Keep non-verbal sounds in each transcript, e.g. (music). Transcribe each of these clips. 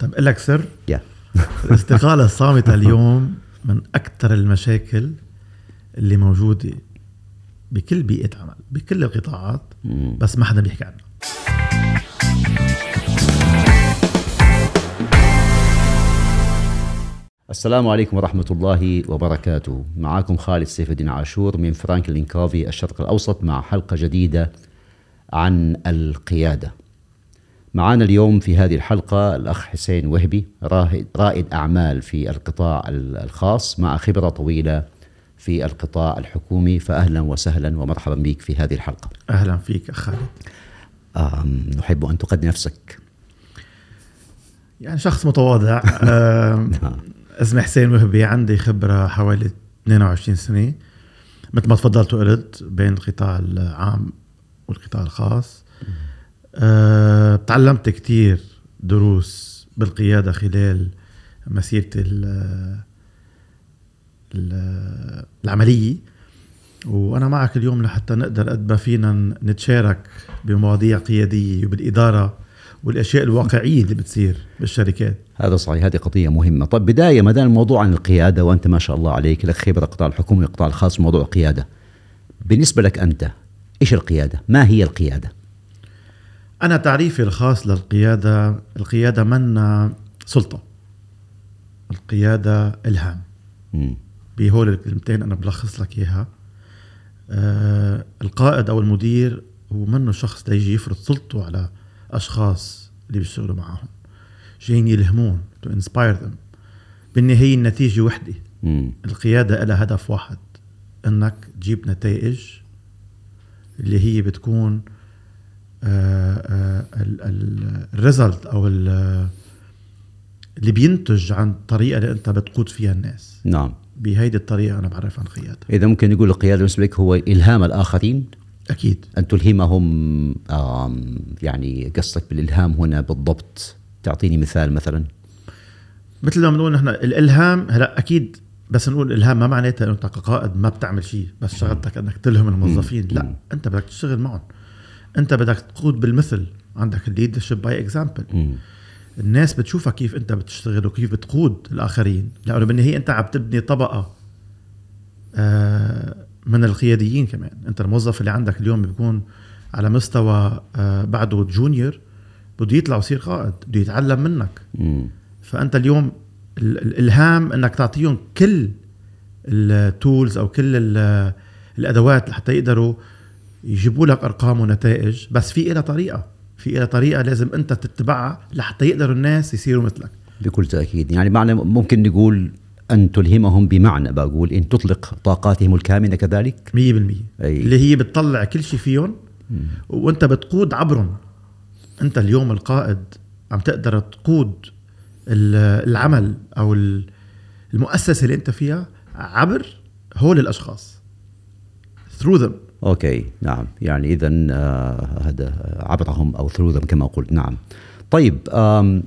طب أقول لك سر. يا. الاستقالة الصامتة (laughs) اليوم من أكثر المشاكل اللي موجودة بكل بيئة عمل بكل القطاعات بس ما حدا بيحكي عنها. السلام عليكم ورحمة الله وبركاته. معكم خالد سيف الدين عاشور من فرانكلين كوفي الشرق الأوسط مع حلقة جديدة عن القيادة. معنا اليوم في هذه الحلقة الأخ حسين وهبي رائد, أعمال في القطاع الخاص مع خبرة طويلة في القطاع الحكومي. فأهلا وسهلا ومرحبا بك في هذه الحلقة. أهلا فيك أخ خالد. نحب أن تقدم نفسك. يعني شخص متواضع. (laughs) نعم. اسمي حسين وهبي عندي خبرة حوالي 22 سنة. مثل ما تفضلت وقلت بين القطاع العام والقطاع الخاص. أه تعلمت كتير دروس بالقيادة خلال مسيرتي ال- ال- العملية وأنا معك اليوم لحتى نقدر قد ما فينا نتشارك بمواضيع قيادية وبالإدارة والأشياء الواقعية اللي بتصير بالشركات هذا صحيح هذه قضية مهمة طيب بداية ما دام الموضوع عن القيادة وأنت ما شاء الله عليك لك خبرة القطاع الحكومي والقطاع الخاص موضوع القيادة بالنسبة لك أنت إيش القيادة؟ ما هي القيادة؟ أنا تعريفي الخاص للقيادة القيادة منا سلطة. القيادة إلهام. بهول الكلمتين أنا بلخص لك إياها. آه القائد أو المدير هو منه شخص ليجي يفرض سلطته على أشخاص اللي بيشتغلوا معهم. جايين يلهمون to inspire them. بالنهاية النتيجة وحدة. القيادة لها هدف واحد إنك تجيب نتائج اللي هي بتكون الريزلت أو ال- اللي بينتج عن الطريقة اللي أنت بتقود فيها الناس. نعم. بهيدي الطريقة أنا بعرف عن قيادة إذا ممكن نقول القيادة بالنسبة لك هو إلهام الآخرين؟ أكيد. أن تلهمهم يعني قصدك بالإلهام هنا بالضبط؟ تعطيني مثال مثلا. مثل ما بنقول نحن الإلهام هلا أكيد بس نقول الالهام ما معناتها إنه أنت كقائد ما بتعمل شيء بس شغلتك إنك تلهم الموظفين. لا أنت بدك تشتغل معهم. انت بدك تقود بالمثل. عندك ال leadership by example. الناس بتشوفك كيف انت بتشتغل وكيف بتقود الآخرين. لأنه بالنهاية انت عم تبني طبقة آه، من القياديين كمان. انت الموظف اللي عندك اليوم بيكون على مستوى آه، بعده junior بده يطلع ويصير قائد بده يتعلم منك. مم. فأنت اليوم ال- الإلهام إنك تعطيهم كل التولز أو كل ال- الأدوات لحتى يقدروا يجيبوا لك أرقام ونتائج بس في إلها طريقة في إلها طريقة لازم أنت تتبعها لحتى يقدروا الناس يصيروا مثلك. بكل تأكيد. يعني معنى ممكن نقول أن تلهمهم بمعنى بقول أن تطلق طاقاتهم الكامنة كذلك؟ 100% أي. اللي هي بتطلع كل شيء فيهم وأنت بتقود عبرهم. أنت اليوم القائد عم تقدر تقود ال- العمل أو ال- المؤسسة اللي أنت فيها عبر هول الأشخاص. Through them. أوكي نعم. يعني اذا آه هذا عبرهم أو ثرو كما قلت. نعم. طيب آم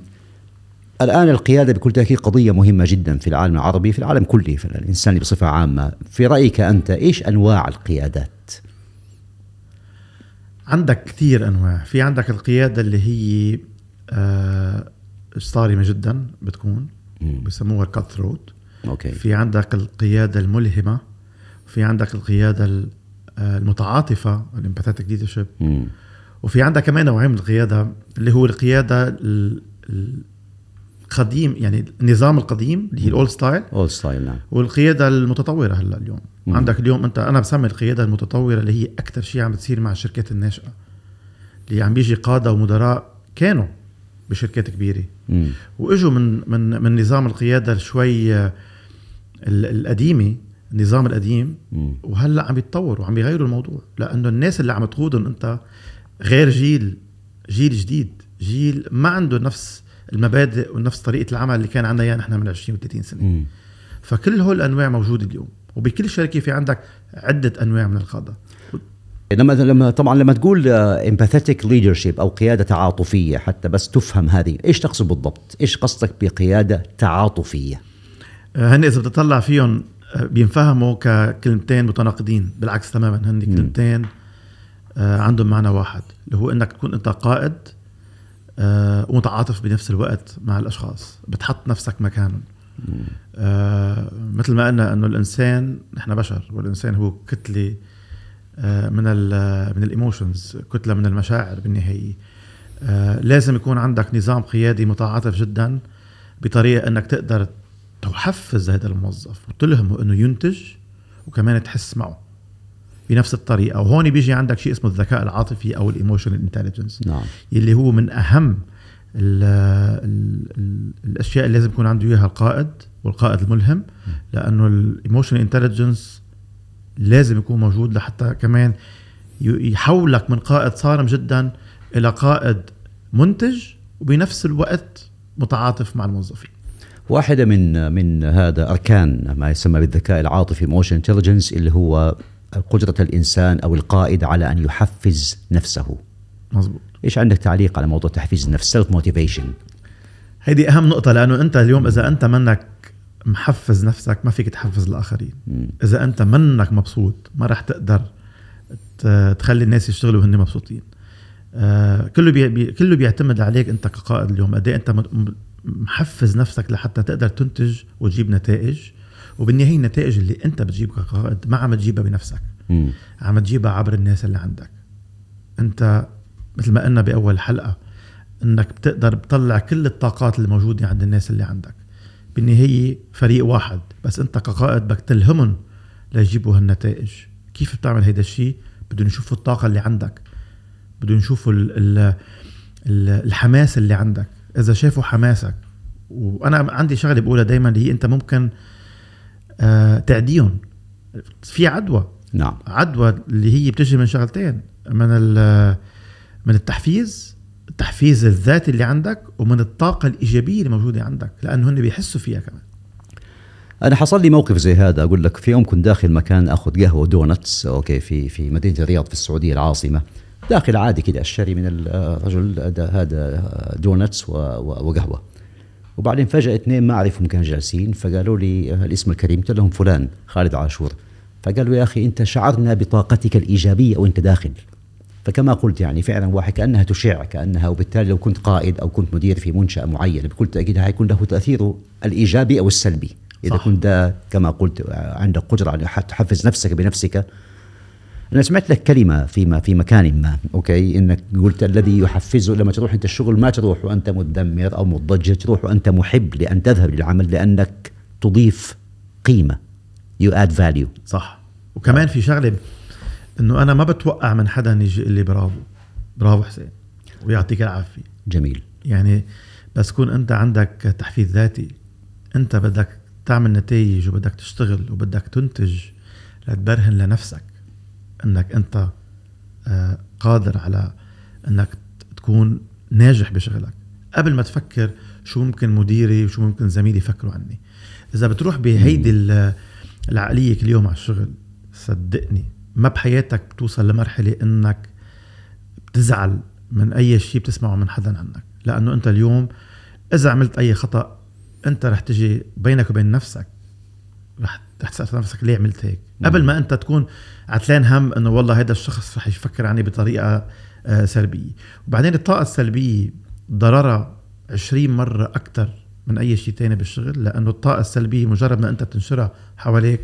الآن القيادة بكل تأكيد قضية مهمة جدا في العالم العربي في العالم كله في الإنسان بصفة عامة. في رأيك أنت إيش أنواع القيادات؟ عندك كثير أنواع. في عندك القيادة اللي هي آه صارمه جدا بتكون. بسموها cutthroat okay. في عندك القيادة الملهمة في عندك القيادة ال- آه، المتعاطفة ال empathetic leadership. وفي عندك كمان نوعين من القيادة اللي هو القيادة ال- ال- القديم يعني النظام القديم اللي هي ال old style old style نعم والقيادة المتطورة هلأ اليوم مم. عندك اليوم أنت أنا بسمي القيادة المتطورة اللي هي أكثر شيء عم بتصير مع الشركات الناشئة اللي عم بيجي قادة ومدراء كانوا بشركات كبيرة. وإجوا من من من نظام القيادة شوي آه، ال- القديمة النظام القديم. وهلأ عم يتطوروا وعم يغيروا الموضوع. لأنه الناس اللي عم تقودهم إنت غير جيل جيل جديد جيل ما عنده نفس المبادئ ونفس طريقة العمل اللي كان عندنا إياها نحن من 20 و 30 سنة. مم. فكل هول الأنواع موجودة اليوم وبكل شركة في عندك عدة أنواع من القاده لما لما طبعا لما تقول امباثيتك ليدرشيب أو قيادة تعاطفية حتى بس تفهم هذه إيش تقصد بالضبط؟ إيش قصدك بقيادة تعاطفية؟ آه، هن إذا بتطلع فيهم آه، بينفهموا ككلمتين متناقضين بالعكس تماما هن كلمتين آه، عندهم معنى واحد اللي هو إنك تكون أنت قائد آه ومتعاطف بنفس الوقت مع الأشخاص بتحط نفسك مكانهم. آه مثل ما قلنا إنه الإنسان نحن بشر والإنسان هو كتلة من ال من ال emotions كتلة من المشاعر بالنهاية. لازم يكون عندك نظام قيادي متعاطف جدا بطريقة إنك تقدر تحفز هذا الموظف وتلهمه إنه ينتج وكمان تحس معه بنفس الطريقة. وهون بيجي عندك شيء اسمه الذكاء العاطفي أو ال emotional intelligence نعم. يلي هو من أهم ال ال ال الأشياء اللي لازم يكون عنده إياها القائد والقائد الملهم لأنه ال emotional intelligence لازم يكون موجود لحتى كمان يحولك من قائد صارم جدا إلى قائد منتج وبنفس الوقت متعاطف مع الموظفين. واحدة من من هذا أركان ما يسمى بالذكاء العاطفي emotional intelligence اللي هو قدرة الإنسان أو القائد على أن يحفز نفسه. مزبوط إيش عندك تعليق على موضوع تحفيز النفس self motivation هيدي أهم نقطة لأنه أنت اليوم إذا أنت منك محفز نفسك ما فيك تحفز الآخرين. إذا أنت منك مبسوط ما راح تقدر تخلي الناس يشتغلوا وهن مبسوطين. آه كله بي كله بيعتمد عليك أنت كقائد اليوم. قد إيه أنت م- م- محفز نفسك لحتى تقدر تنتج وتجيب نتائج وبالنهاية النتائج اللي أنت بتجيبها كقائد ما عم تجيبها بنفسك. عم تجيبها عبر الناس اللي عندك. أنت مثل ما قلنا بأول حلقة إنك بتقدر تطلع كل الطاقات اللي موجودة عند الناس اللي عندك. بالنهاية فريق واحد بس أنت كقائد بدك تلهمهم ليجيبوا هالنتائج. كيف بتعمل هيدا الشيء؟ بدهم يشوفوا الطاقة اللي عندك. بدهم يشوفوا ال ال الحماس اللي عندك. إذا شافوا حماسك وأنا عندي شغلة بقولها دائما هي أنت ممكن آه تعديهم. في عدوى. نعم. عدوى اللي هي بتجي من شغلتين من ال- من التحفيز التحفيز الذاتي اللي عندك ومن الطاقة الإيجابية اللي موجودة عندك لأنه هن بيحسوا فيها كمان. أنا حصل لي موقف زي هذا أقول لك في يوم كنت داخل مكان أخذ قهوة ودونتس okay في في مدينة الرياض في السعودية العاصمة. داخل عادي كده أشتري من الرجل هذا- هذا دونتس و- و- وقهوة. وبعدين فجأة اثنين ما أعرفهم كانوا جالسين فقالوا لي الاسم الكريم قلت لهم فلان خالد عاشور. فقالوا يا أخي أنت شعرنا بطاقتك الإيجابية وأنت داخل. فكما قلت يعني فعلا واحد كأنها تشع كأنها وبالتالي لو كنت قائد أو كنت مدير في منشاه معينه بكل تاكيد حيكون له تأثيره الإيجابي أو السلبي. إذا صح. كنت كما قلت عندك قدرة على تحفز نفسك بنفسك أنا سمعت لك كلمة في في مكان ما أوكي؟ إنك قلت الذي يحفزه لما تروح أنت الشغل ما تروح وأنت متذمر أو متضجر تروح وأنت محب لأن تذهب للعمل لأنك تضيف قيمة. you add value صح. وكمان في شغلة إنه أنا ما بتوقع من حدا يجي يقول لي برافو. برافو حسين. ويعطيك العافية. جميل. يعني بس كون أنت عندك تحفيز ذاتي. أنت بدك تعمل نتائج وبدك تشتغل وبدك تنتج لتبرهن لنفسك. إنك أنت آه، قادر على إنك تكون ناجح بشغلك. قبل ما تفكر شو ممكن مديري وشو ممكن زميلي يفكروا عني. إذا بتروح بهيدي ال- العقلية كل يوم على الشغل صدقني ما بحياتك بتوصل لمرحلة إنك بتزعل من أي شيء بتسمعه من حدا عنك. لأنه أنت اليوم إذا عملت أي خطأ أنت رح تجي بينك وبين نفسك رح رح تسال نفسك. ليه عملت هيك؟ قبل ما أنت تكون عتلان هم إنه والله هذا الشخص رح يفكر عني بطريقة آه، سلبية. وبعدين الطاقة السلبية ضررها 20 مرة أكثر من أي شيء تاني بالشغل لأنه الطاقة السلبية مجرد ما أنت تنشرها حواليك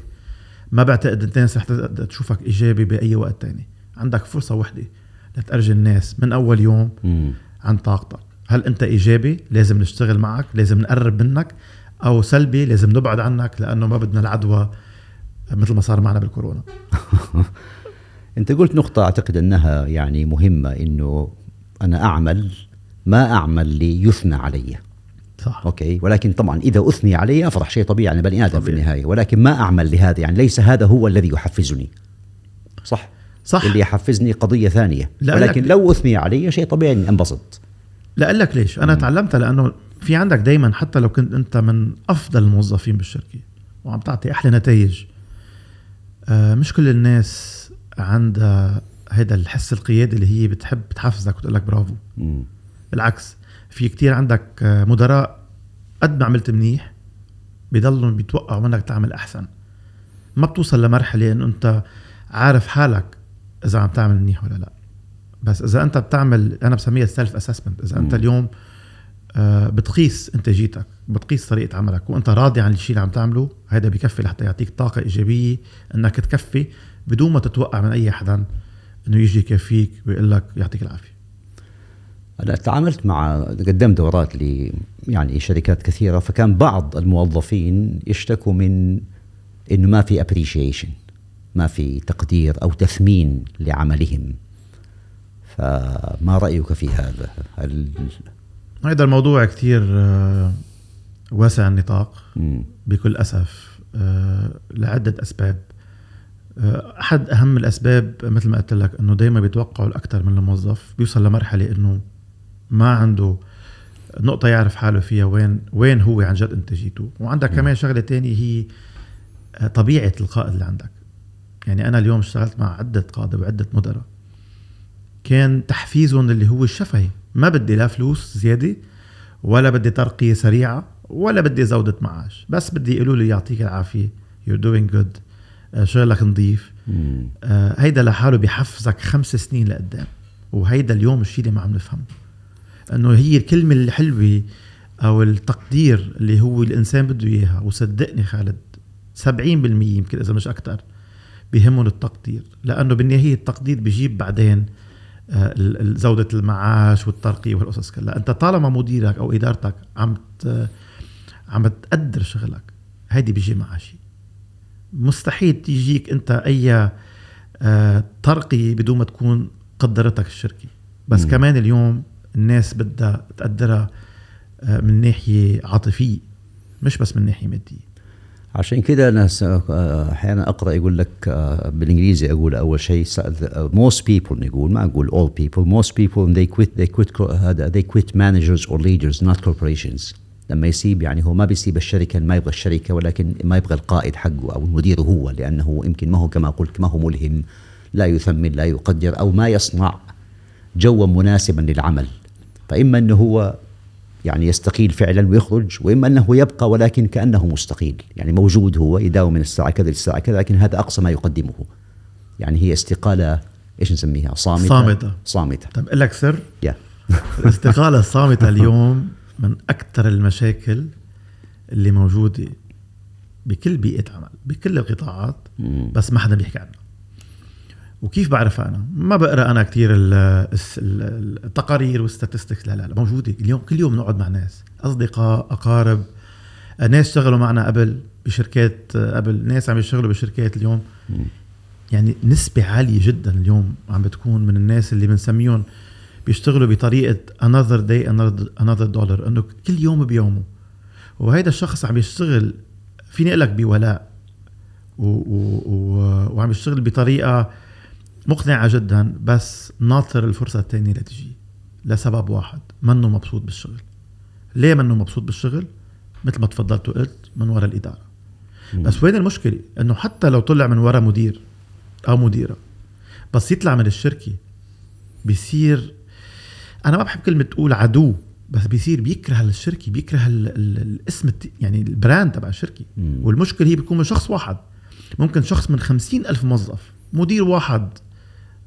ما بعتقد الناس رح تشوفك إيجابي بأي وقت تاني. عندك فرصة وحدة لتأرجي الناس من أول يوم. عن طاقتك. هل أنت إيجابي؟ لازم نشتغل معك لازم نقرب منك. أو سلبي لازم نبعد عنك لأنه ما بدنا العدوى مثل ما صار معنا بالكورونا. (laughs) أنت قلت نقطة أعتقد أنها يعني مهمة إنه أنا أعمل ما أعمل ليثنى علي. صح. أوكي؟ ولكن طبعا إذا أثني علي أفرح شيء طبيعي أنا بني آدم في. النهاية. ولكن ما أعمل لهذا يعني ليس هذا هو الذي يحفزني. صح؟ صح. اللي يحفزني قضية ثانية. لا، ولكن لك- لو أثني علي شيء طبيعي إني أنبسط. لا لك ليش؟ أنا تعلمتها لأنه في عندك دايما حتى لو كنت أنت من أفضل الموظفين بالشركة وعم تعطي أحلى نتائج. آه مش كل الناس عندها هذا الحس القيادي اللي هي بتحب تحفزك وتقول لك برافو. بالعكس في كتير عندك آه، مدراء قد ما عملت منيح بيضلوا بيتوقعوا منك تعمل أحسن. ما بتوصل لمرحلة إنه أنت عارف حالك إذا عم تعمل منيح ولا لا. بس إذا أنت بتعمل أنا بسميها self assessment إذا أنت اليوم بتقيس انتاجيتك بتقيس طريقة عملك وانت راضي عن الشيء اللي عم تعمله هذا بكفي لحتى يعطيك طاقة إيجابية إنك تكفي بدون ما تتوقع من أي حدا إنه يجي يكفيك ويقول لك يعطيك العافية أنا تعاملت مع قدمت دورات ل يعني شركات كثيرة فكان بعض الموظفين يشتكوا من إنه ما في appreciation ما في تقدير أو تثمين لعملهم فما رأيك في هذا؟ هل هذا الموضوع كثير آه، واسع النطاق. بكل أسف آه، لعدة أسباب آه، أحد أهم الأسباب مثل ما قلت لك إنه دائما بيتوقعوا الأكثر من الموظف بيوصل لمرحلة إنه ما عنده نقطة يعرف حاله فيها وين وين هو عن جد إنتاجيته، وعندك كمان شغلة تانية هي طبيعة القائد اللي عندك. يعني أنا اليوم اشتغلت مع عدة قادة وعدة مدراء. كان تحفيزهم اللي هو الشفهي، ما بدي لا فلوس زيادة ولا بدي ترقية سريعة ولا بدي زودة معاش، بس بدي يقولوا لي يعطيك العافية. You're doing good. آه، شغلك نظيف. آه، هيدا لحاله بيحفزك خمس سنين لقدام. وهيدا اليوم الشيء اللي ما عم نفهمه. إنه هي الكلمة الحلوة أو التقدير اللي هو الإنسان بده إياها. وصدقني خالد 70% يمكن إذا مش أكثر بيهمهم التقدير. لأنه بالنهاية التقدير بيجيب بعدين زودة المعاش والترقية والقصص كلها أنت طالما مديرك أو إدارتك عم عم تقدر شغلك هيدي بيجي معها شيء مستحيل تيجيك أنت أي آه، ترقية بدون ما تكون قدرتك الشركة بس. مم. كمان اليوم الناس بدها تقدرها آه، من ناحية عاطفية مش بس من ناحية مادية عشان كده أنا أحيانا أقرأ يقول لك آه، بالإنجليزي أقول أول شيء most people نقول ما أقول all people most people they quit they quit they quit managers or leaders not corporations. لما يسيب يعني هو ما بيسيب الشركة ما يبغى الشركة ولكن ما يبغى القائد حقه أو المدير هو لأنه يمكن ما هو كما قلت ما هو ملهم لا يثمن لا يقدر أو ما يصنع جوا مناسبا للعمل. فإما إنه هو يعني يستقيل فعلا ويخرج وإما أنه يبقى ولكن كأنه مستقيل. يعني موجود هو يداوم من الساعة كذا للساعه كذا لكن هذا أقصى ما يقدمه. يعني هي استقالة إيش نسميها؟ صامتة. صامتة. طب أقول لك سر؟ يا. (laughs) الاستقالة الصامتة اليوم من أكثر المشاكل اللي موجودة بكل بيئة عمل بكل القطاعات. بس ما حدا بيحكي عنها. وكيف بعرفها أنا؟ ما بقرأ أنا كثير التقارير والستاتستكس لا لا لا موجودة. اليوم كل يوم نقعد مع ناس أصدقاء أقارب. ناس اشتغلوا معنا قبل بشركات قبل ناس عم يشتغلوا بشركات اليوم. يعني نسبة عالية جدا اليوم عم بتكون من الناس اللي بنسميهم بيشتغلوا بطريقة another day another, dollar. إنه كل يوم بيومه. وهيدا الشخص عم يشتغل فيني أقول لك بولاء. و و و وعم يشتغل بطريقة مقنعة جدا بس ناطر الفرصة الثانية لتجي لسبب واحد منه مبسوط بالشغل. ليه منه مبسوط بالشغل؟ مثل ما تفضلت وقلت من وراء الإدارة. بس وين المشكلة؟ إنه حتى لو طلع من وراء مدير أو مديرة بس يطلع من الشركة بيصير أنا ما بحب كلمة تقول عدو بس بيصير بيكره الشركة بيكره ال ال الاسم الت- يعني البراند تبع الشركة. مم. والمشكلة هي بتكون من شخص واحد. ممكن شخص من خمسين ألف موظف مدير واحد.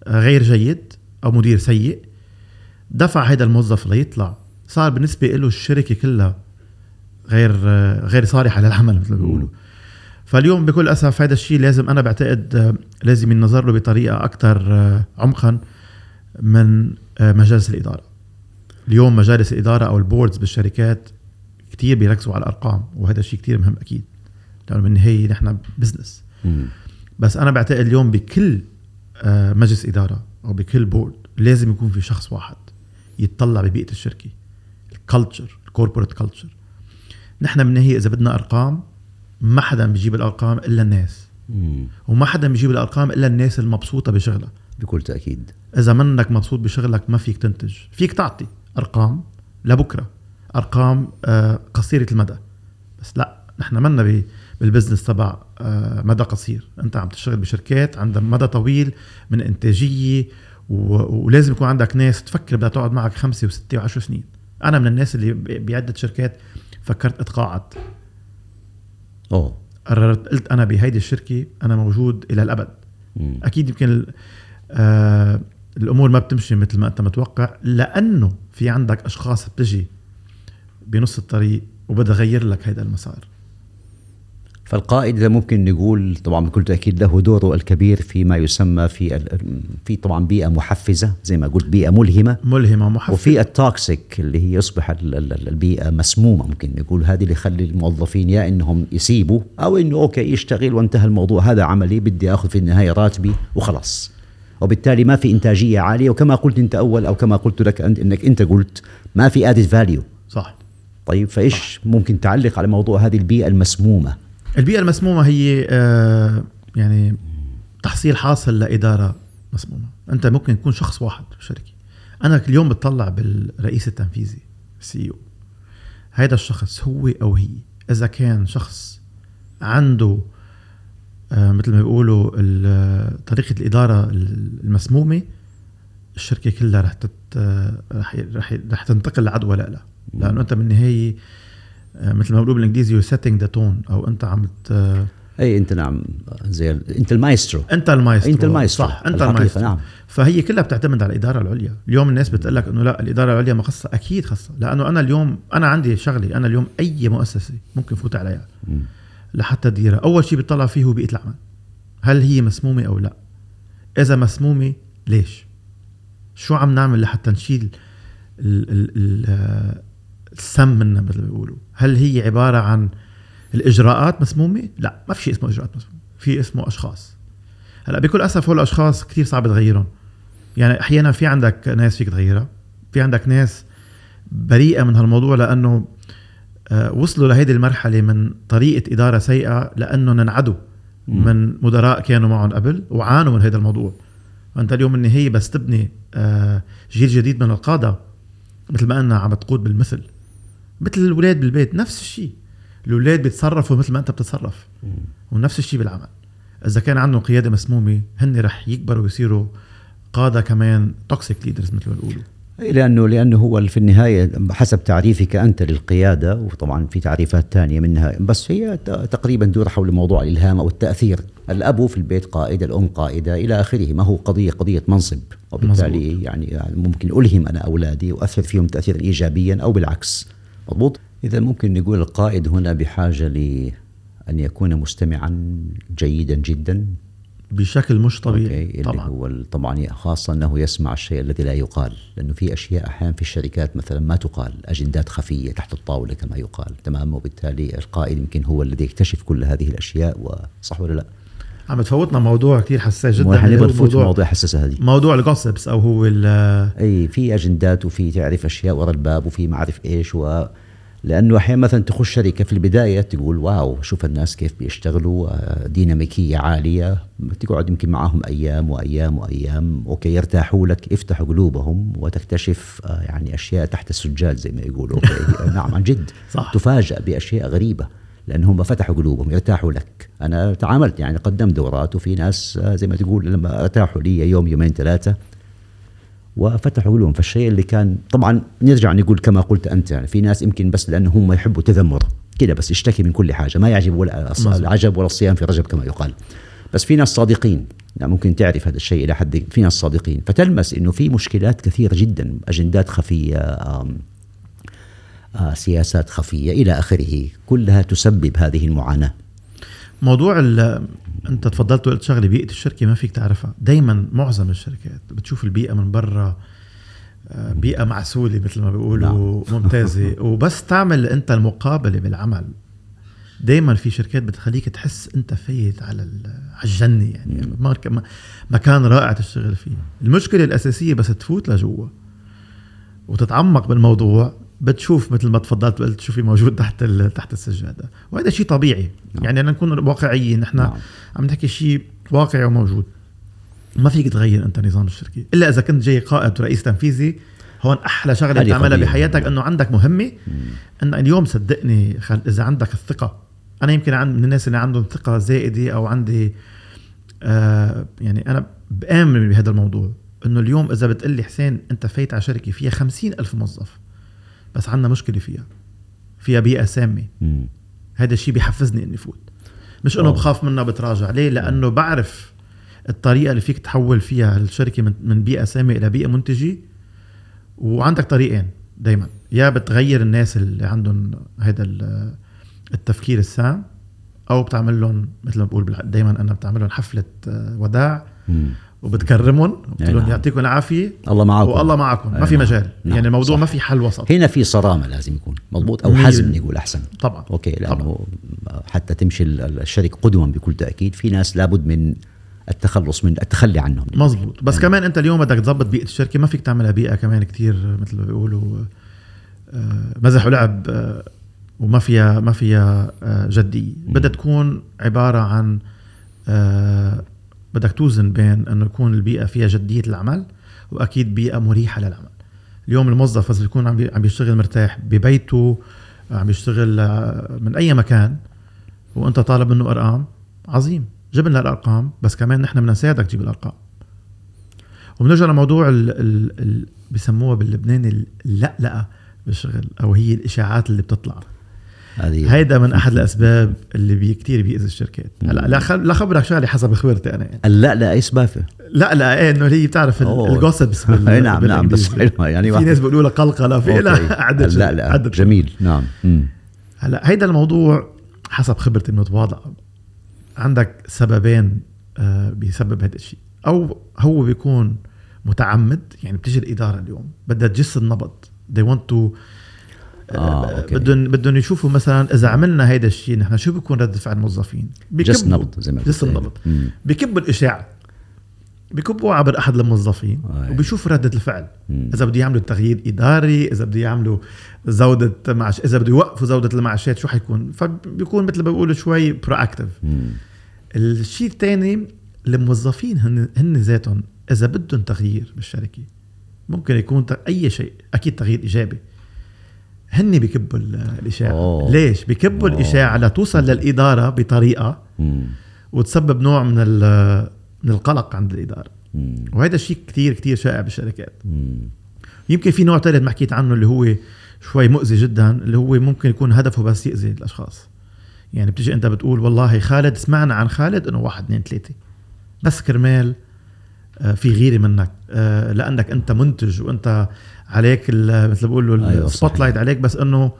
غير جيد أو مدير سيء دفع هذا الموظف ليطلع. صار بالنسبة له الشركة كلها غير غير صالحة للعمل مثل ما بيقولوا. فاليوم بكل أسف هذا الشيء لازم أنا بعتقد لازم ينظر له بطريقة أكثر عمقا من آه، مجالس الإدارة. اليوم مجالس الإدارة أو ال boards بالشركات كتير بيركزوا على الأرقام وهذا الشيء كتير مهم أكيد لأنه بالنهاية نحن business. بس أنا بعتقد اليوم بكل مجلس إدارة أو بكل board لازم يكون في شخص واحد يتطلع ببيئة الشركة ال culture ال corporate culture نحن بالنهايه إذا بدنا أرقام ما حدا بيجيب الأرقام إلا الناس. مم. وما حدا بيجيب الأرقام إلا الناس المبسوطة بشغلها. بكل تأكيد. إذا منك مبسوط بشغلك ما فيك تنتج. فيك تعطي أرقام لبكرة. أرقام آه، قصيرة المدى. بس لا نحن منا بالبزنس تبع آه، مدى قصير. أنت عم تشتغل بشركات عندها مدى طويل من إنتاجية ولازم يكون عندك ناس تفكر بدها تقعد معك خمسة وستة وعشر سنين. أنا من الناس اللي ب- بعدة شركات فكرت اتقاعد أوه. قررت قلت أنا بهيدي الشركة أنا موجود إلى الأبد. مم. أكيد يمكن آه الأمور ما بتمشي مثل ما أنت متوقع لأنه في عندك أشخاص بتجي بنص الطريق وبدها غير لك هذا المسار. فالقائد إذا ممكن نقول طبعا بكل تأكيد له دوره الكبير فيما يسمى في في طبعا بيئة محفزة زي ما قلت بيئة ملهمة. ملهمة محفزة. وفي التوكسيك اللي هي يصبح البيئة مسمومة ممكن نقول هذه اللي يخلي الموظفين يا إنهم يسيبوا أو إنه okay يشتغل وانتهى الموضوع. هذا عملي بدي آخذ في النهاية راتبي وخلاص. وبالتالي ما في إنتاجية عالية وكما قلت أنت أول أو كما قلت لك انت إنك أنت قلت ما في added value صح. طيب فإيش صح. ممكن تعلق على موضوع هذه البيئة المسمومة؟ البيئة المسمومة هي آه يعني تحصيل حاصل لإدارة مسمومة. أنت ممكن تكون شخص واحد بالشركة أنا اليوم بتطلع بالرئيس التنفيذي CEO. هذا الشخص هو أو هي. إذا كان شخص عنده آه مثل ما بيقولوا طريقة الإدارة المسمومة الشركة كلها رح تت رح رح رح تنتقل لعدوى لإلا. لأنه أنت بالنهاية آه، مثل ما بيقولوا بالإنجليزي you setting the tone أو أنت عم أي أنت نعم زي أنت المايسترو. أنت المايسترو أنت المايسترو صح أنت المايسترو. نعم. فهي كلها بتعتمد على الإدارة العليا. اليوم الناس بتقول لك إنه لا الإدارة العليا ما خصها أكيد خصها لأنه أنا اليوم أنا عندي شغلي أنا اليوم أي مؤسسة ممكن فوت عليها لحتى اديرها أول شيء بيطلع فيه هو بيئه العمل هل هي مسمومة أو لا؟ إذا مسمومة ليش؟ شو عم نعمل لحتى نشيل ال ال ال السم منها مثل ما بيقولوا. هل هي عبارة عن الإجراءات مسمومة؟ لا ما في شيء اسمه إجراءات مسمومة في اسمه أشخاص. هلأ بكل أسف هول الأشخاص كثير صعب تغيرهم. يعني أحيانا في عندك ناس فيك تغيرها في عندك ناس بريئة من هالموضوع لأنه آه، وصلوا لهيدي المرحلة من طريقة إدارة سيئة لأنه ننعدوا من مدراء كانوا معهم قبل وعانوا من هذا الموضوع. فانت اليوم النهايه بس تبني آه، جيل جديد من القادة مثل ما قلنا عم تقود بالمثل. مثل الاولاد بالبيت نفس الشيء. الاولاد بيتصرفوا مثل ما أنت بتتصرف. ونفس الشيء بالعمل. إذا كان عندهم قيادة مسمومة هن رح يكبروا ويصيروا قادة كمان toxic leaders مثل ما بيقولوا. لأنه لأنه هو في النهاية حسب تعريفك أنت للقيادة وطبعا في تعريفات ثانية منها بس هي تقريبا تدور حول موضوع الإلهام أو التأثير. الأب في البيت قائد الأم قائدة إلى آخره. ما هو قضيه قضية منصب. وبالتالي مزبوط. يعني ممكن ألهم أنا أولادي وأثر فيهم تاثيرا ايجابيا أو بالعكس. مضبوط إذا ممكن نقول القائد هنا بحاجة لأن يكون مستمعا جيدا جدا بشكل مش طبيعي أوكي. طبعا هو طبعا خاصة أنه يسمع الشيء الذي لا يقال لأنه في أشياء أحيانا في الشركات مثلا ما تقال أجندات خفية تحت الطاولة كما يقال تمام وبالتالي القائد يمكن هو الذي يكتشف كل هذه الأشياء وصح ولا لا؟ عم تفوتنا موضوع كثير حساس جدا حنبغى نفوت مواضيع حساسة هذه. موضوع الجوسبس أو هو أي في أجندات وفي تعرف أشياء ورا الباب وفي ما اعرف إيش و لأنه أحيانا مثلا تخش شركة في البداية تقول wow شوف الناس كيف بيشتغلوا آه، ديناميكية عالية. تقعد يمكن معاهم أيام وأيام وأيام okay يرتاحوا لك يفتحوا قلوبهم وتكتشف آه، يعني أشياء تحت السجاد زي ما يقولوا. (laughs) نعم عن جد صح. تفاجأ بأشياء غريبة. لأنهم فتحوا قلوبهم يرتاحوا لك. أنا تعاملت يعني قدمت دورات وفي ناس آه، زي ما تقول لما ارتاحوا لي يوم يومين ثلاثة وفتحوا قلوبهم. فالشيء اللي كان طبعا نرجع نقول كما قلت أنت يعني في ناس يمكن بس لأنه هم يحبوا التذمر كده بس يشتكي من كل حاجة ما يعجب ولا العجب ولا الصيام في رجب كما يقال. بس في ناس صادقين. يعني ممكن تعرف هذا الشيء إلى حد في ناس صادقين. فتلمس إنه في مشكلات كثيرة جدا أجندات خفية سياسات خفية إلى آخره. كلها تسبب هذه المعاناة. موضوع أنت تفضلت وقلت شغلة بيئة الشركة ما فيك تعرفها. دائما معظم الشركات بتشوف البيئة من برا آه، بيئة معسولة مثل ما بيقولوا نعم. ممتازة. (laughs) وبس تعمل أنت المقابلة بالعمل. دائما في شركات بتخليك تحس أنت فايت على على الجنة يعني مكان رائع تشتغل فيه. المشكلة الأساسية بس تفوت لجوا. وتتعمق بالموضوع. بتشوف مثل ما تفضلت وقلت شو في موجود (laughs) تحت تحت السجاده وهذا شيء طبيعي. نعم. يعني أنا نكون واقعيين نحن نعم. عم نحكي شيء واقعي وموجود. ما فيك تغير أنت نظام الشركة. إلا إذا كنت جاي قائد ورئيس تنفيذي هون أحلى شغلة بتعملها بحياتك إنه عندك مهمة. ان اليوم صدقني خل... إذا عندك الثقة. أنا يمكن عند من الناس اللي عندهم ثقة زائدة أو عندي آه يعني أنا بآمن بهذا الموضوع. إنه اليوم إذا بتقلي حسين أنت فايت على شركة فيها خمسين ألف موظف. بس عندنا مشكلة فيها فيها بيئة سامة. هذا الشيء بيحفزني إني فوت. مش إنه بخاف منها بتراجع. ليه؟ لأنه بعرف الطريقة اللي فيك تحول فيها الشركة من من بيئة سامة إلى بيئة منتجة وعندك طريقين دائما يا بتغير الناس اللي عندهم هذا ال- التفكير السام أو بتعمل لهم مثل ما بقول دائما أنا بتعمل لهم حفلة آه، وداع. مم. وبتكرمهم وبتقول لهم نعم. يعطيكم العافية. الله معكم. والله معكم. ما في نعم. مجال. نعم، يعني الموضوع صح. ما في حل وسط. هنا في صرامة لازم يكون مضبوط أو حزم. نقول أحسن. طبعا. أوكي لأنه حتى تمشي ال- الشركة قدما بكل تأكيد. في ناس لابد من التخلص من التخلي عنهم. مزبوط بس كمان أنت اليوم بدك تظبط بيئة الشركة ما فيك تعملها بيئة كمان كتير مثل ما بيقولوا آه، مزح ولعب آه، وما فيها ما فيها آه، جدية. بدها تكون عبارة عن بدك توزن بين إنه يكون البيئة فيها جدية العمل وأكيد بيئة مريحة للعمل. اليوم الموظف بس يكون عم عم بيشتغل مرتاح ببيته عم بيشتغل آه، من أي مكان وأنت طالب منه أرقام عظيم. جيب لنا الأرقام بس كمان نحن بدنا نساعدك تجيب الأرقام. وبنرجع لموضوع ال ال ال بسموها باللبناني اللقلقة بالشغل أو هي الإشاعات اللي بتطلع. هذه هيدا من أحد الأسباب اللي بي كثير بيأذي الشركات. هلا لا لا خبرك شغلة حسب خبرتي أنا. يعني. لا لا أي سبافة. لا لا إيه إنه هي بتعرف. الجوسبس (laughs) أي نعم نعم بس حلوة يعني في ناس بيقولوا لها قلقلة في. لها عدد لا لا عدد جميل نعم. هلا هيدا الموضوع حسب خبرتي المتواضعه عندك سببين آه، بيسبب هذا الشيء. أو هو بيكون متعمد يعني بتيجي الإدارة اليوم بدها تجس النبض. They want to آه okay بدهم بدهم يشوفوا مثلا إذا عملنا هيدا الشيء نحن شو بيكون رده فعل الموظفين جس نبض زي ما جس. النبض. بكبوا الإشاعة بكبوا عبر أحد الموظفين أي. وبيشوفوا ردة الفعل مم. إذا بده يعملوا تغيير إداري إذا بده يعملوا زودة معش إذا بده يوقفوا زودة المعاشات شو حيكون فبيكون مثل ما بيقولوا شوي برو اكتف. الشيء الثاني الموظفين هن هن ذاتهم إذا بدهم تغيير بالشركة ممكن يكون أي شيء أكيد تغيير إيجابي هن بيكبوا ال- الإشاعة أوه. ليش بيكبوا أوه. الإشاعة لتوصل للإدارة بطريقة مم. وتسبب نوع من ال- من القلق عند الإدارة مم. وهذا الشيء كتير كتير شائع بالشركات مم. يمكن في نوع ثالث ما حكيت عنه اللي هو شوي مؤذي جدا اللي هو ممكن يكون هدفه بس يأذي الأشخاص يعني بتيجي أنت بتقول والله خالد سمعنا عن خالد إنه واحد اثنين ثلاثة بس كرمال آه، في غيره منك آه، لأنك أنت منتج وأنت عليك مثل ما بيقولوا أيوة، ال spotlight عليك بس إنه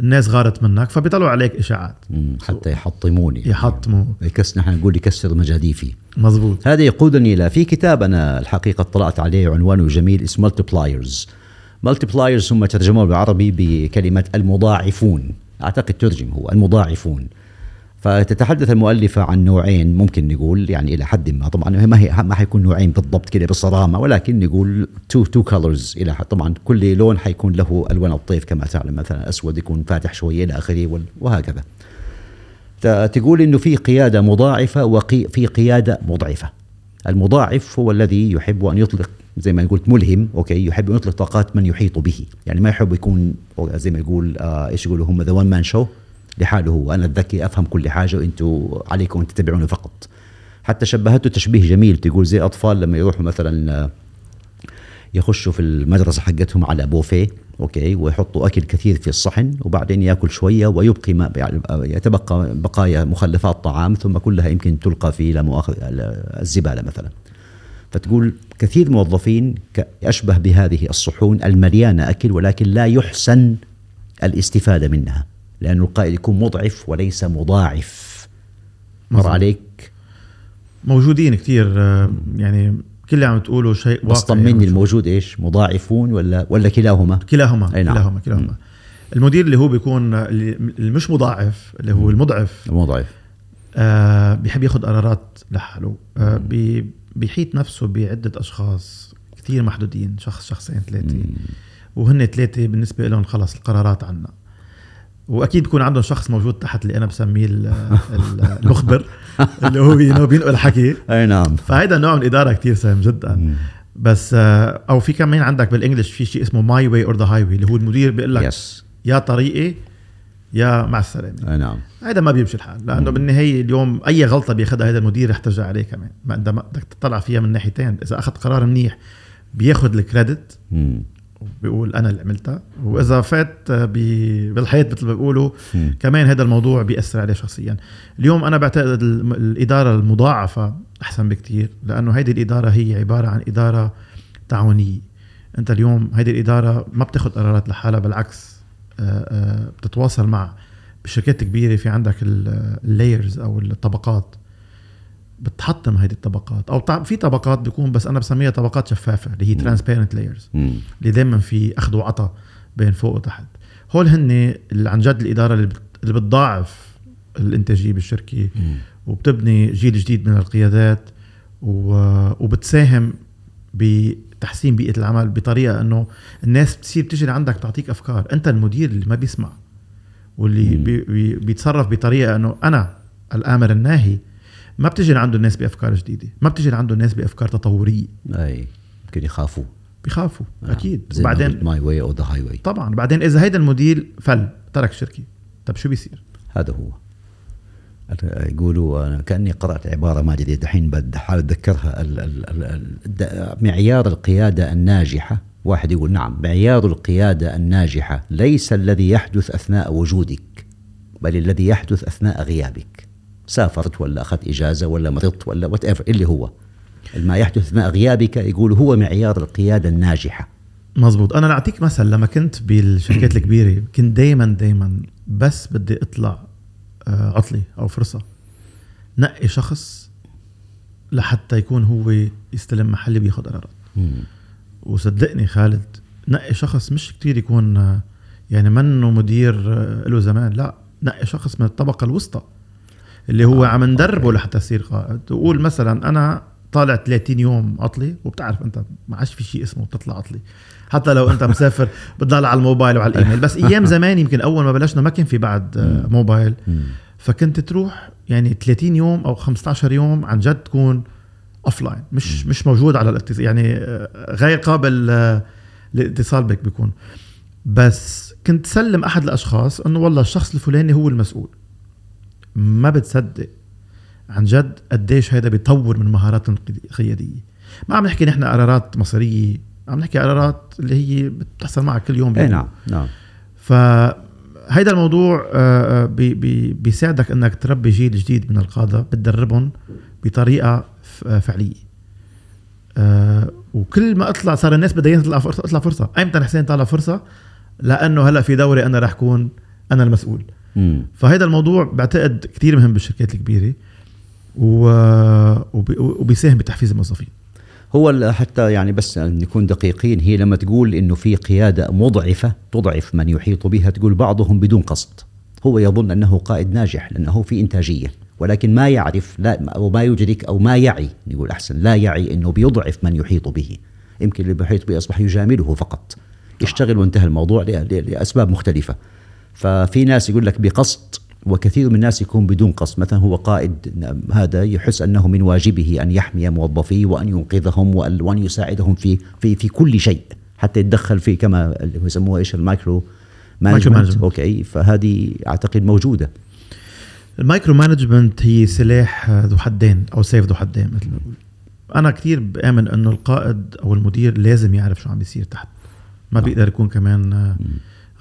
الناس غارت منك فبيطلعوا عليك إشاعات. حتى يحطموني. يحطموا يكس نحن نقول يكسر مجاديفي مزبوط هذا يقودني إلى في كتاب أنا الحقيقة اطلعت عليه عنوانه جميل اسمه Multipliers Multipliers هم ترجموه بالعربي بكلمة المضاعفون. أعتقد ترجم هو المضاعفون. فتتحدث المؤلفة عن نوعين ممكن نقول يعني إلى حد ما. طبعا ما هي ما حيكون نوعين بالضبط كده بالصرامة ولكن نقول تو two colors إلى حد طبعا كل لون حيكون له ألوان الطيف كما تعلم مثلا أسود يكون فاتح شوية إلى آخره وهكذا. تقول إنه في قيادة مضاعفة وفي قيادة مضعفة. المضاعف هو الذي يحب أن يطلق زي ما قلت ملهم أوكي؟ يحب أن يطلق طاقات من يحيط به، يعني ما يحب يكون زي ما يقول آه إيش يقولوا هم the one man show لحاله. هو أنا الذكي أفهم كل حاجة وأنتم عليكم أن تتبعوني فقط. حتى شبهته تشبيه جميل. تقول زي أطفال لما يروحوا مثلا يخشوا في المدرسة حقتهم على بوفيه أوكي ويحطوا أكل كثير في الصحن وبعدين يأكل شوية ويبقي ما يعني يتبقى بقايا مخلفات طعام ثم كلها يمكن تلقى في لا الزبالة مثلا. فتقول كثير موظفين اشبه بهذه الصحون المليانة أكل ولكن لا يحسن الاستفادة منها. لأنه القائد يكون مضعف وليس مضاعف. مر. عليك؟ موجودين كتير آه، يعني كل اللي عم تقوله شيء بس طمني موجود. الموجود إيش؟ مضاعفون ولا ولا كلاهما؟ كلاهما أي نعم. كلاهما كلاهما. المدير اللي هو بيكون اللي مش مضاعف اللي هو المضعف مضاعف آه بيحب ياخذ قرارات لحاله. آه بي بيحيط نفسه بعدة أشخاص كتير محدودين شخص شخصين ثلاثة. وهن ثلاثة بالنسبة لهم خلص القرارات عنا. وأكيد بيكون عندهم شخص موجود تحت اللي أنا بسميه ال- ال- المخبر اللي هو بي- بينقل حكي أي نعم. فهيدا نوع من الإدارة كتير سام جدا. بس آه، أو في كمان عندك بال English في شيء اسمه my way or the highway اللي هو المدير بيقول لك yes يا طريقي يا مع السلامة. أي نعم. هذا ما بيمشي الحال لأنه بالنهاية اليوم أي غلطة بياخذها هذا المدير رح ترجع عليه كمان. ما انت بدك تطلع فيها من ناحيتين إذا أخذ قرار منيح بياخذ الكريدت. مم. وبيقول أنا اللي عملتها وإذا فات بالحيط مثل ما بيقولوا. كمان هذا الموضوع بيأثر عليه شخصيا اليوم أنا بعتقد الإدارة المضاعفة أحسن بكتير لأنه هيدي الإدارة هي عبارة عن إدارة تعاونية أنت اليوم هيدي الإدارة ما بتاخذ قرارات لحالها بالعكس آه، آه، بتتواصل مع بشركات كبيرة في عندك ال layers أو الطبقات بتحطم هيدي الطبقات أو في طبقات بيكون بس أنا بسميها طبقات شفافة اللي هي. transparent layers. اللي دائما في أخذ وعطاء بين فوق وتحت هول هن اللي عن جد الإدارة اللي بت- اللي بتضاعف الإنتاجية بالشركة مم. وبتبني جيل جديد من القيادات وبتساهم بتحسين بيئة العمل بطريقة إنه الناس بتصير بتجي لعندك تعطيك أفكار أنت المدير اللي ما بيسمع واللي. بي بي بيتصرف بطريقة إنه أنا الآمر الناهي ما بتجي لعنده الناس بأفكار جديدة ما بتجي لعنده الناس بأفكار تطورية. أي يمكن يخافوا. بيخافوا أكيد. وبعدين my way or the highway طبعا. بعدين إذا هيدا المدير فل ترك الشركة طب شو بيصير؟ هذا هو. أنا- يقولوا أنا كأني قرأت عبارة ما أدري دحين بحاول أتذكرها. ال- ال- ال- ال- د- معيار القيادة الناجحة. واحد يقول نعم معيار القيادة الناجحة ليس الذي يحدث أثناء وجودك بل الذي يحدث أثناء غيابك. سافرت ولا أخذت إجازة ولا مرضت ولا وات ايفر اللي هو. ما يحدث اثناء غيابك يقول هو معيار القيادة الناجحة. مزبوط أنا اعطيك مثل لما كنت بالشركات (clears throat) الكبيرة كنت دائما دائما بس بدي أطلع آه، عطلي أو فرصة. نقي شخص لحتى يكون هو يستلم محلي بياخذ قرارات. وصدقني خالد نقي شخص مش كتير يكون آه، يعني منه مدير آه، له زمان لا. نقي شخص من الطبقة الوسطى. اللي هو آه، عم ندربه. لحتى يصير قائد. تقول مثلا أنا طالع 30 يوم عطلي وبتعرف أنت ما عادش في شيء اسمه بتطلع عطلي حتى لو أنت مسافر (laughs) بتضل على الموبايل وعلى الإيميل. بس أيام (laughs) زمان يمكن أول ما بلشنا ما كان في بعد آه، موبايل. فكنت تروح يعني 30 يوم أو 15 يوم عن جد تكون offline مش مش موجود على الاتصال. يعني آه، غير قابل للاتصال بك بيكون. بس كنت تسلم أحد الأشخاص إنه والله الشخص الفلاني هو المسؤول. ما بتصدق. عن جد قديش هيدا بيطور من مهاراتنا القياديه ما عم نحكي نحن قرارات مصيرية عم نحكي قرارات اللي هي بتحصل معك كل يوم اي. نعم نعم. فهيدا الموضوع آه، آه، بي بي بيساعدك إنك تربي جيل جديد من القادة بتدربهم بطريقة آه، فعلية. وكل ما أطلع صار الناس بدها تطلع فرصة. اطلع فرصه ايمتى حسين طالع فرصة؟ لأنه هلأ في دوري أنا رح كون أنا المسؤول. فهيدا الموضوع بعتقد كتير مهم بالشركات الكبيرة و... وبي... وبيساهم بتحفيز الموظفين. هو حتى يعني بس نكون دقيقين هي لما تقول إنه في قيادة مضعفة تضعف من يحيط بها تقول بعضهم بدون قصد. هو يظن أنه قائد ناجح لأنه في إنتاجية. ولكن ما يعرف لا أو ما يدرك أو ما يعي نقول أحسن لا يعي إنه بيضعف من يحيط به. يمكن اللي بيحيط به أصبح يجامله فقط. يشتغل وانتهى الموضوع لأسباب مختلفة. ففي ناس يقول لك بقصد وكثير من الناس يكون بدون قصد. مثلا هو قائد هذا يحس أنه من واجبه أن يحمي موظفيه وأن ينقذهم وأن- وأن يساعدهم في في في كل شيء حتى يتدخل في كما يسموها إيش؟ ال micromanagement. أوكي فهذه أعتقد موجودة. ال micromanagement هي سلاح ذو حدين أو سيف ذو حدين مثل ما بقول أنا كتير بآمن إنه القائد أو المدير لازم يعرف شو عم بيصير تحت. ما نعم. بيقدر يكون كمان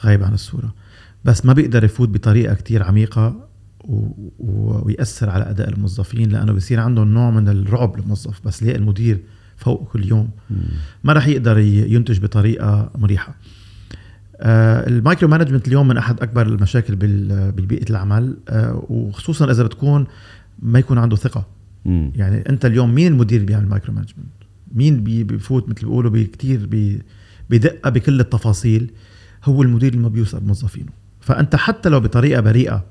غايب عن الصورة. بس ما بيقدر يفوت بطريقة كتير عميقة. ويأثر على أداء الموظفين لأنه بيصير عندهم نوع من الرعب للموظف بس ليه المدير فوق كل يوم؟ ما راح يقدر ينتج بطريقة مريحة. آه، ال micromanagement اليوم من أحد أكبر المشاكل بالبيئة العمل آه، وخصوصا إذا بتكون ما يكون عنده ثقة. مم. يعني أنت اليوم مين المدير اللي بيعمل micromanagement؟ مين بي- بيفوت مثل بيقولوا بكتير بي بدقة بكل التفاصيل؟ هو المدير اللي ما بيوثق بموظفينه فأنت حتى لو بطريقة بريئة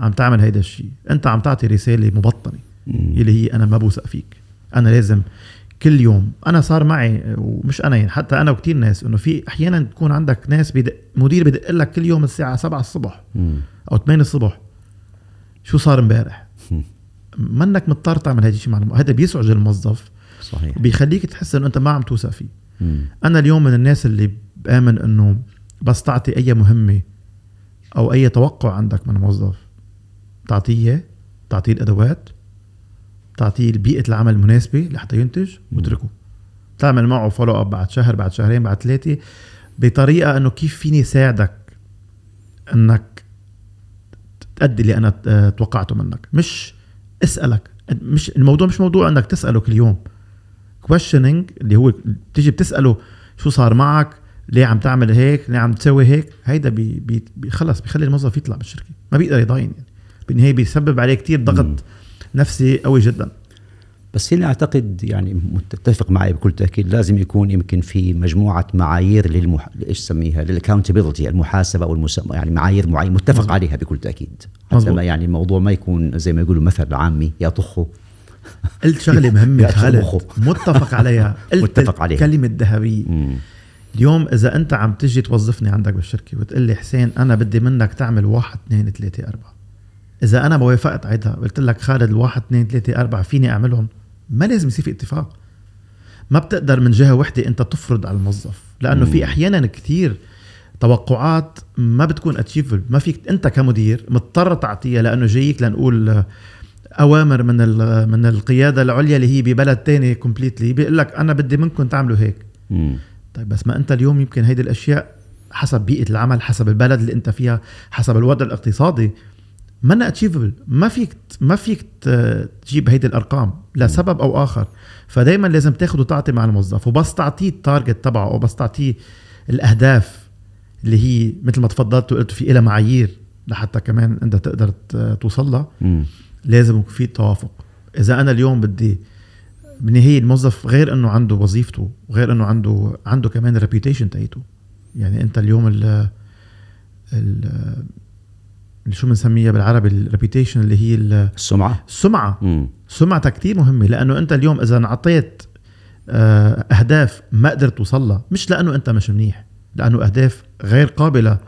عم تعمل هيدا الشيء أنت عم تعطي رسالة مبطنة. اللي هي أنا ما بوثق فيك أنا لازم كل يوم أنا صار معي ومش أنا يعني حتى أنا وكتير ناس إنه في أحيانا تكون عندك ناس بدق مدير بدق لك كل يوم الساعة 7 الصبح. أو 8 الصبح شو صار امبارح. منك مضطر تعمل هذا الشيء مع. هذا بيسعج الموظف صحيح بيخليك تحس إنه أنت ما عم توثق فيه. أنا اليوم من الناس اللي بآمن إنه بس تعطي أي مهمة أو أي توقع عندك من موظف تعطيه إياه، تعطيه الأدوات تعطيه بيئة العمل المناسبة لحتى ينتج واتركه. تعمل معه follow up بعد شهر بعد شهرين بعد ثلاثة بطريقة إنه كيف فيني ساعدك إنك تأدي اللي أنا آه، توقعته منك. مش اسألك مش الموضوع مش موضوع إنك تسأله كل يوم. questioning اللي هو بتيجي بتسأله شو صار معك ليه عم تعمل هيك ليه عم تسوي هيك هيدا بي بي بي خلص بيخلي الموظف يطلع من الشركة ما بيقدر يضاين يعني بالنهايه بيسبب عليه كتير ضغط مم. نفسي قوي جدا بس هنا أعتقد يعني متفق معي بكل تأكيد لازم يكون يمكن في مجموعة معايير للمح... إيش سميها لل accountability المحاسبة أو المس... يعني معايير معين متفق مظبوط. عليها بكل تأكيد حتى. ما يعني الموضوع ما يكون زي ما يقولوا مثل عامي يا طخه قلت شغلة مهمة (laughs) خالد. متفق عليها (laughs) قلت متفق عليها. الكلمة الذهبية مم. اليوم إذا أنت عم تجي توظفني عندك بالشركة وتقول لي حسين أنا بدي منك تعمل واحد اثنين ثلاثة أربعة. إذا أنا ما وافقت عيدها قلت لك خالد الواحد اثنين ثلاثة أربعة فيني أعملهم؟ ما لازم يصير في اتفاق. ما بتقدر من جهة وحدة أنت تفرض على الموظف لأنه في أحيانا كثير توقعات ما بتكون اتشيفبل ما فيك أنت كمدير مضطر تعطيها لأنه جايك لنقول آه، أوامر من ال- من القيادة العليا اللي هي ببلد تاني completely بيقول لك أنا بدي منكم تعملوا هيك. طيب بس ما انت اليوم يمكن هيدي الأشياء حسب بيئة العمل حسب البلد اللي انت فيها حسب الوضع الاقتصادي ما achievable ما فيك ما فيك تجيب هيدي الأرقام لسبب أو آخر. فدائما لازم تاخذ وتعطي مع الموظف وبس تعطيه ال target تبعه أو بس تعطيه الأهداف اللي هي مثل ما تفضلت وقلت في لها معايير لحتى كمان أنت تقدر توصل لها. لازم يكون في توافق. إذا أنا اليوم بدي بالنهايه الموظف غير إنه عنده وظيفته وغير إنه عنده عنده كمان ال reputation تاعته يعني أنت اليوم ال شو بنسميها بالعربي؟ ال reputation اللي هي ال- السمعة. السمعة. مم. سمعتها كتير مهمة لأنه أنت اليوم إذا انعطيت آه، أهداف ما قدرت توصل لها مش لأنه أنت مش منيح لأنه أهداف غير قابلة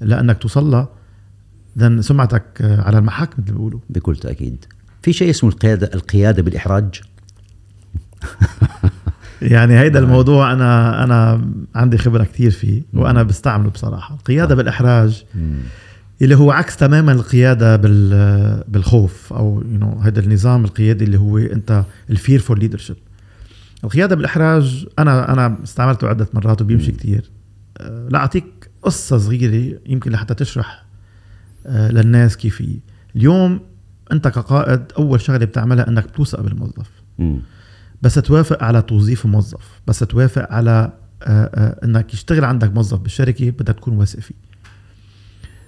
لأنك توصل لها then سمعتك آه، على المحك مثل ما بيقولوا. بكل تأكيد. في شيء اسمه القيادة القيادة بالإحراج. (laughs) يعني هيدا الموضوع أنا أنا عندي خبرة كتير فيه وأنا بستعمله بصراحة. القيادة بالإحراج اللي هو عكس تماما القيادة بال بالخوف أو you know هذا النظام القيادي اللي هو أنت ال fearful leadership القيادة بالإحراج أنا أنا استعملته عدة مرات وبيمشي كتير. أه، لاعطيك قصة صغيرة يمكن لحتى تشرح أه، للناس كيف اليوم أنت كقائد أول شغلة بتعملها إنك بتوثق بالموظف. بس توافق على توظيف موظف بس توافق على آه، آه، إنك يشتغل عندك موظف بالشركة بدك تكون واثق فيه.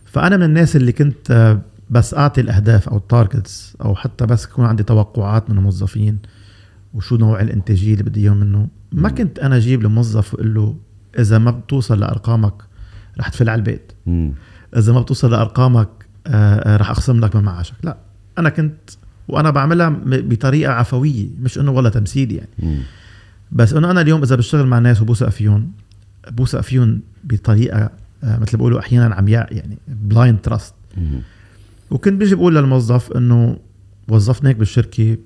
فأنا من الناس اللي كنت آه، بس أعطي الأهداف أو التارجتس أو حتى بس يكون عندي توقعات من الموظفين وشو نوع الإنتاجية اللي بدي إياه منه. ما كنت أنا أجيب لموظف وأقول له إذا ما بتوصل لأرقامك رح تفل على البيت. إذا ما بتوصل لأرقامك رح أخصم لك من معاشك. لا أنا كنت وأنا بعملها بطريقة عفوية مش إنه والله تمثيل يعني. بس إنه أنا اليوم إذا بشتغل مع ناس وبوثق فيهم بوثق فيهم بطريقة آه، مثل بيقولوا أحيانا عمياء يعني blind trust. وكنت بيجي بقول للموظف إنه وظفتناك بالشركة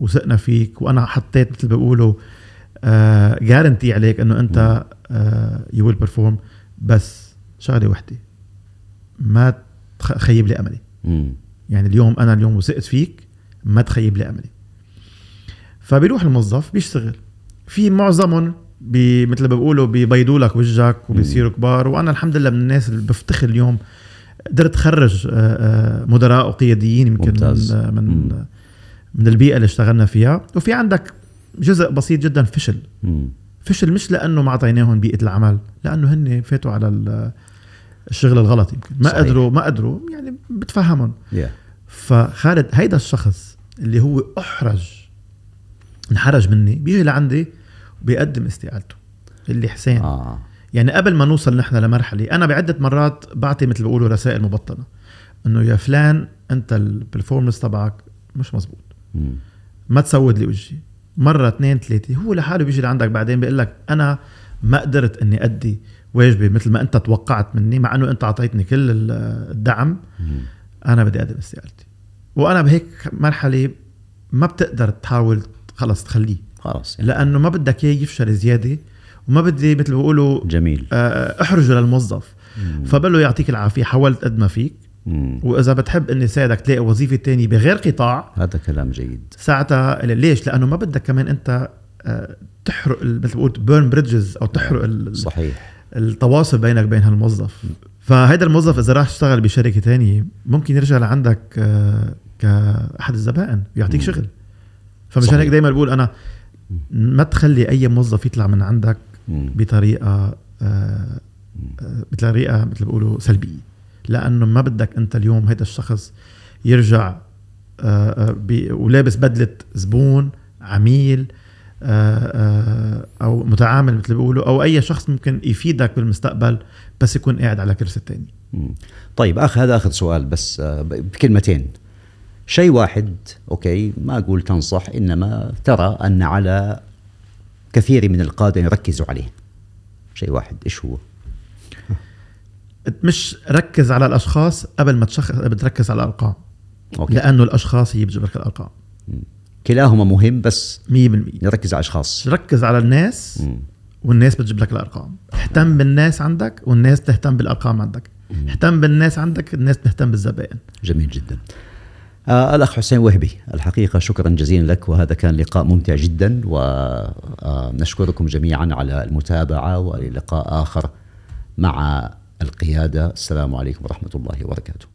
وثقنا فيك وأنا حطيت مثل بيقولوا guarantee عليك إنه أنت you will perform بس شغلة وحدة ما تخ- خيب لي أملي. يعني اليوم أنا اليوم وثقت فيك ما تخيب لي أملي فبيروح الموظف بيشتغل في معظمهم بي مثل ما بيقولوا بيبيضوا لك وجهك وبيصيروا كبار وأنا الحمد لله من الناس اللي بفتخر اليوم قدرت اخرج آه، آه، مدراء وقياديين يمكن ممتاز. من آه، من مم. من البيئة اللي اشتغلنا فيها وفي عندك جزء بسيط جدا فشل مم. فشل مش لأنه ما أعطيناهم بيئة العمل لأنه هن فاتوا على ال- الشغل الغلط يمكن ما صحيح. قدروا ما قدروا يعني بتفهمهم Yeah. فخالد هيدا الشخص اللي هو أحرج انحرج مني بيجي لعندي وبيقدم استقالته اللي حسين آه. يعني قبل ما نوصل نحن لمرحلة أنا بعدة مرات بعطي مثل بيقولوا رسائل مبطنة إنه يا فلان أنت البرفورمنس تبعك مش مزبوط مم. ما تسود لي وجهي مرة اثنين ثلاثة هو لحاله بيجي لعندك بعدين بيقول لك أنا ما قدرت إني أدي واجبي مثل ما أنت توقعت مني مع إنه أنت أعطيتني كل ال- الدعم مم. أنا بدي أقدم استقالتي. وأنا بهيك مرحلة ما بتقدر تحاول خلص تخليه. خلاص يعني. لأنه ما بدك إياه يفشل زيادة وما بدي مثل ما بيقولوا جميل. آه، احرجه للموظف. فبقول له يعطيك العافية حاولت قد ما فيك. مم. وإذا بتحب إني ساعدك تلاقي وظيفة تانية بغير قطاع. هذا كلام جيد. ساعتها ليش؟ لأنه ما بدك كمان أنت آه، تحرق مثل ما قلت burn bridges أو تحرق صحيح. التواصل بينك وبين هالموظف. فهيدا الموظف إذا راح يشتغل بشركة تانية ممكن يرجع لعندك آه، كأحد الزبائن يعطيك مم. شغل فمشان. هيك دائما بقول أنا ما تخلي أي موظف يطلع من عندك مم. بطريقة آه، آه، بطريقة مثل بيقولوا سلبية لأنه ما بدك أنت اليوم هيدا الشخص يرجع ولابس بدلة زبون عميل أو متعامل مثل بيقولوا أو أي شخص ممكن يفيدك بالمستقبل بس يكون قاعد على كرسي مم. طيب أخ هذا آخر سؤال بس آه، بكلمتين. شيء واحد okay ما أقول تنصح إنما ترى أن على كثير من القادة يركزوا عليه. شيء واحد إيش هو؟ مش ركز على الأشخاص قبل ما تشخص بتركز على الأرقام. okay. لأنه الأشخاص هي بتجيب لك الارقام كلاهما مهم بس 100% نركز على اشخاص ركز على الناس مم. والناس بتجيب لك الأرقام. اهتم بالناس عندك والناس تهتم بالأرقام عندك. اهتم بالناس عندك الناس تهتم بالزبائن. جميل جدا. آه الأخ حسين وهبي الحقيقة شكرا جزيلا لك وهذا كان لقاء ممتع جدا ونشكركم جميعا على المتابعة وللقاء آخر مع القيادة. السلام عليكم ورحمة الله وبركاته.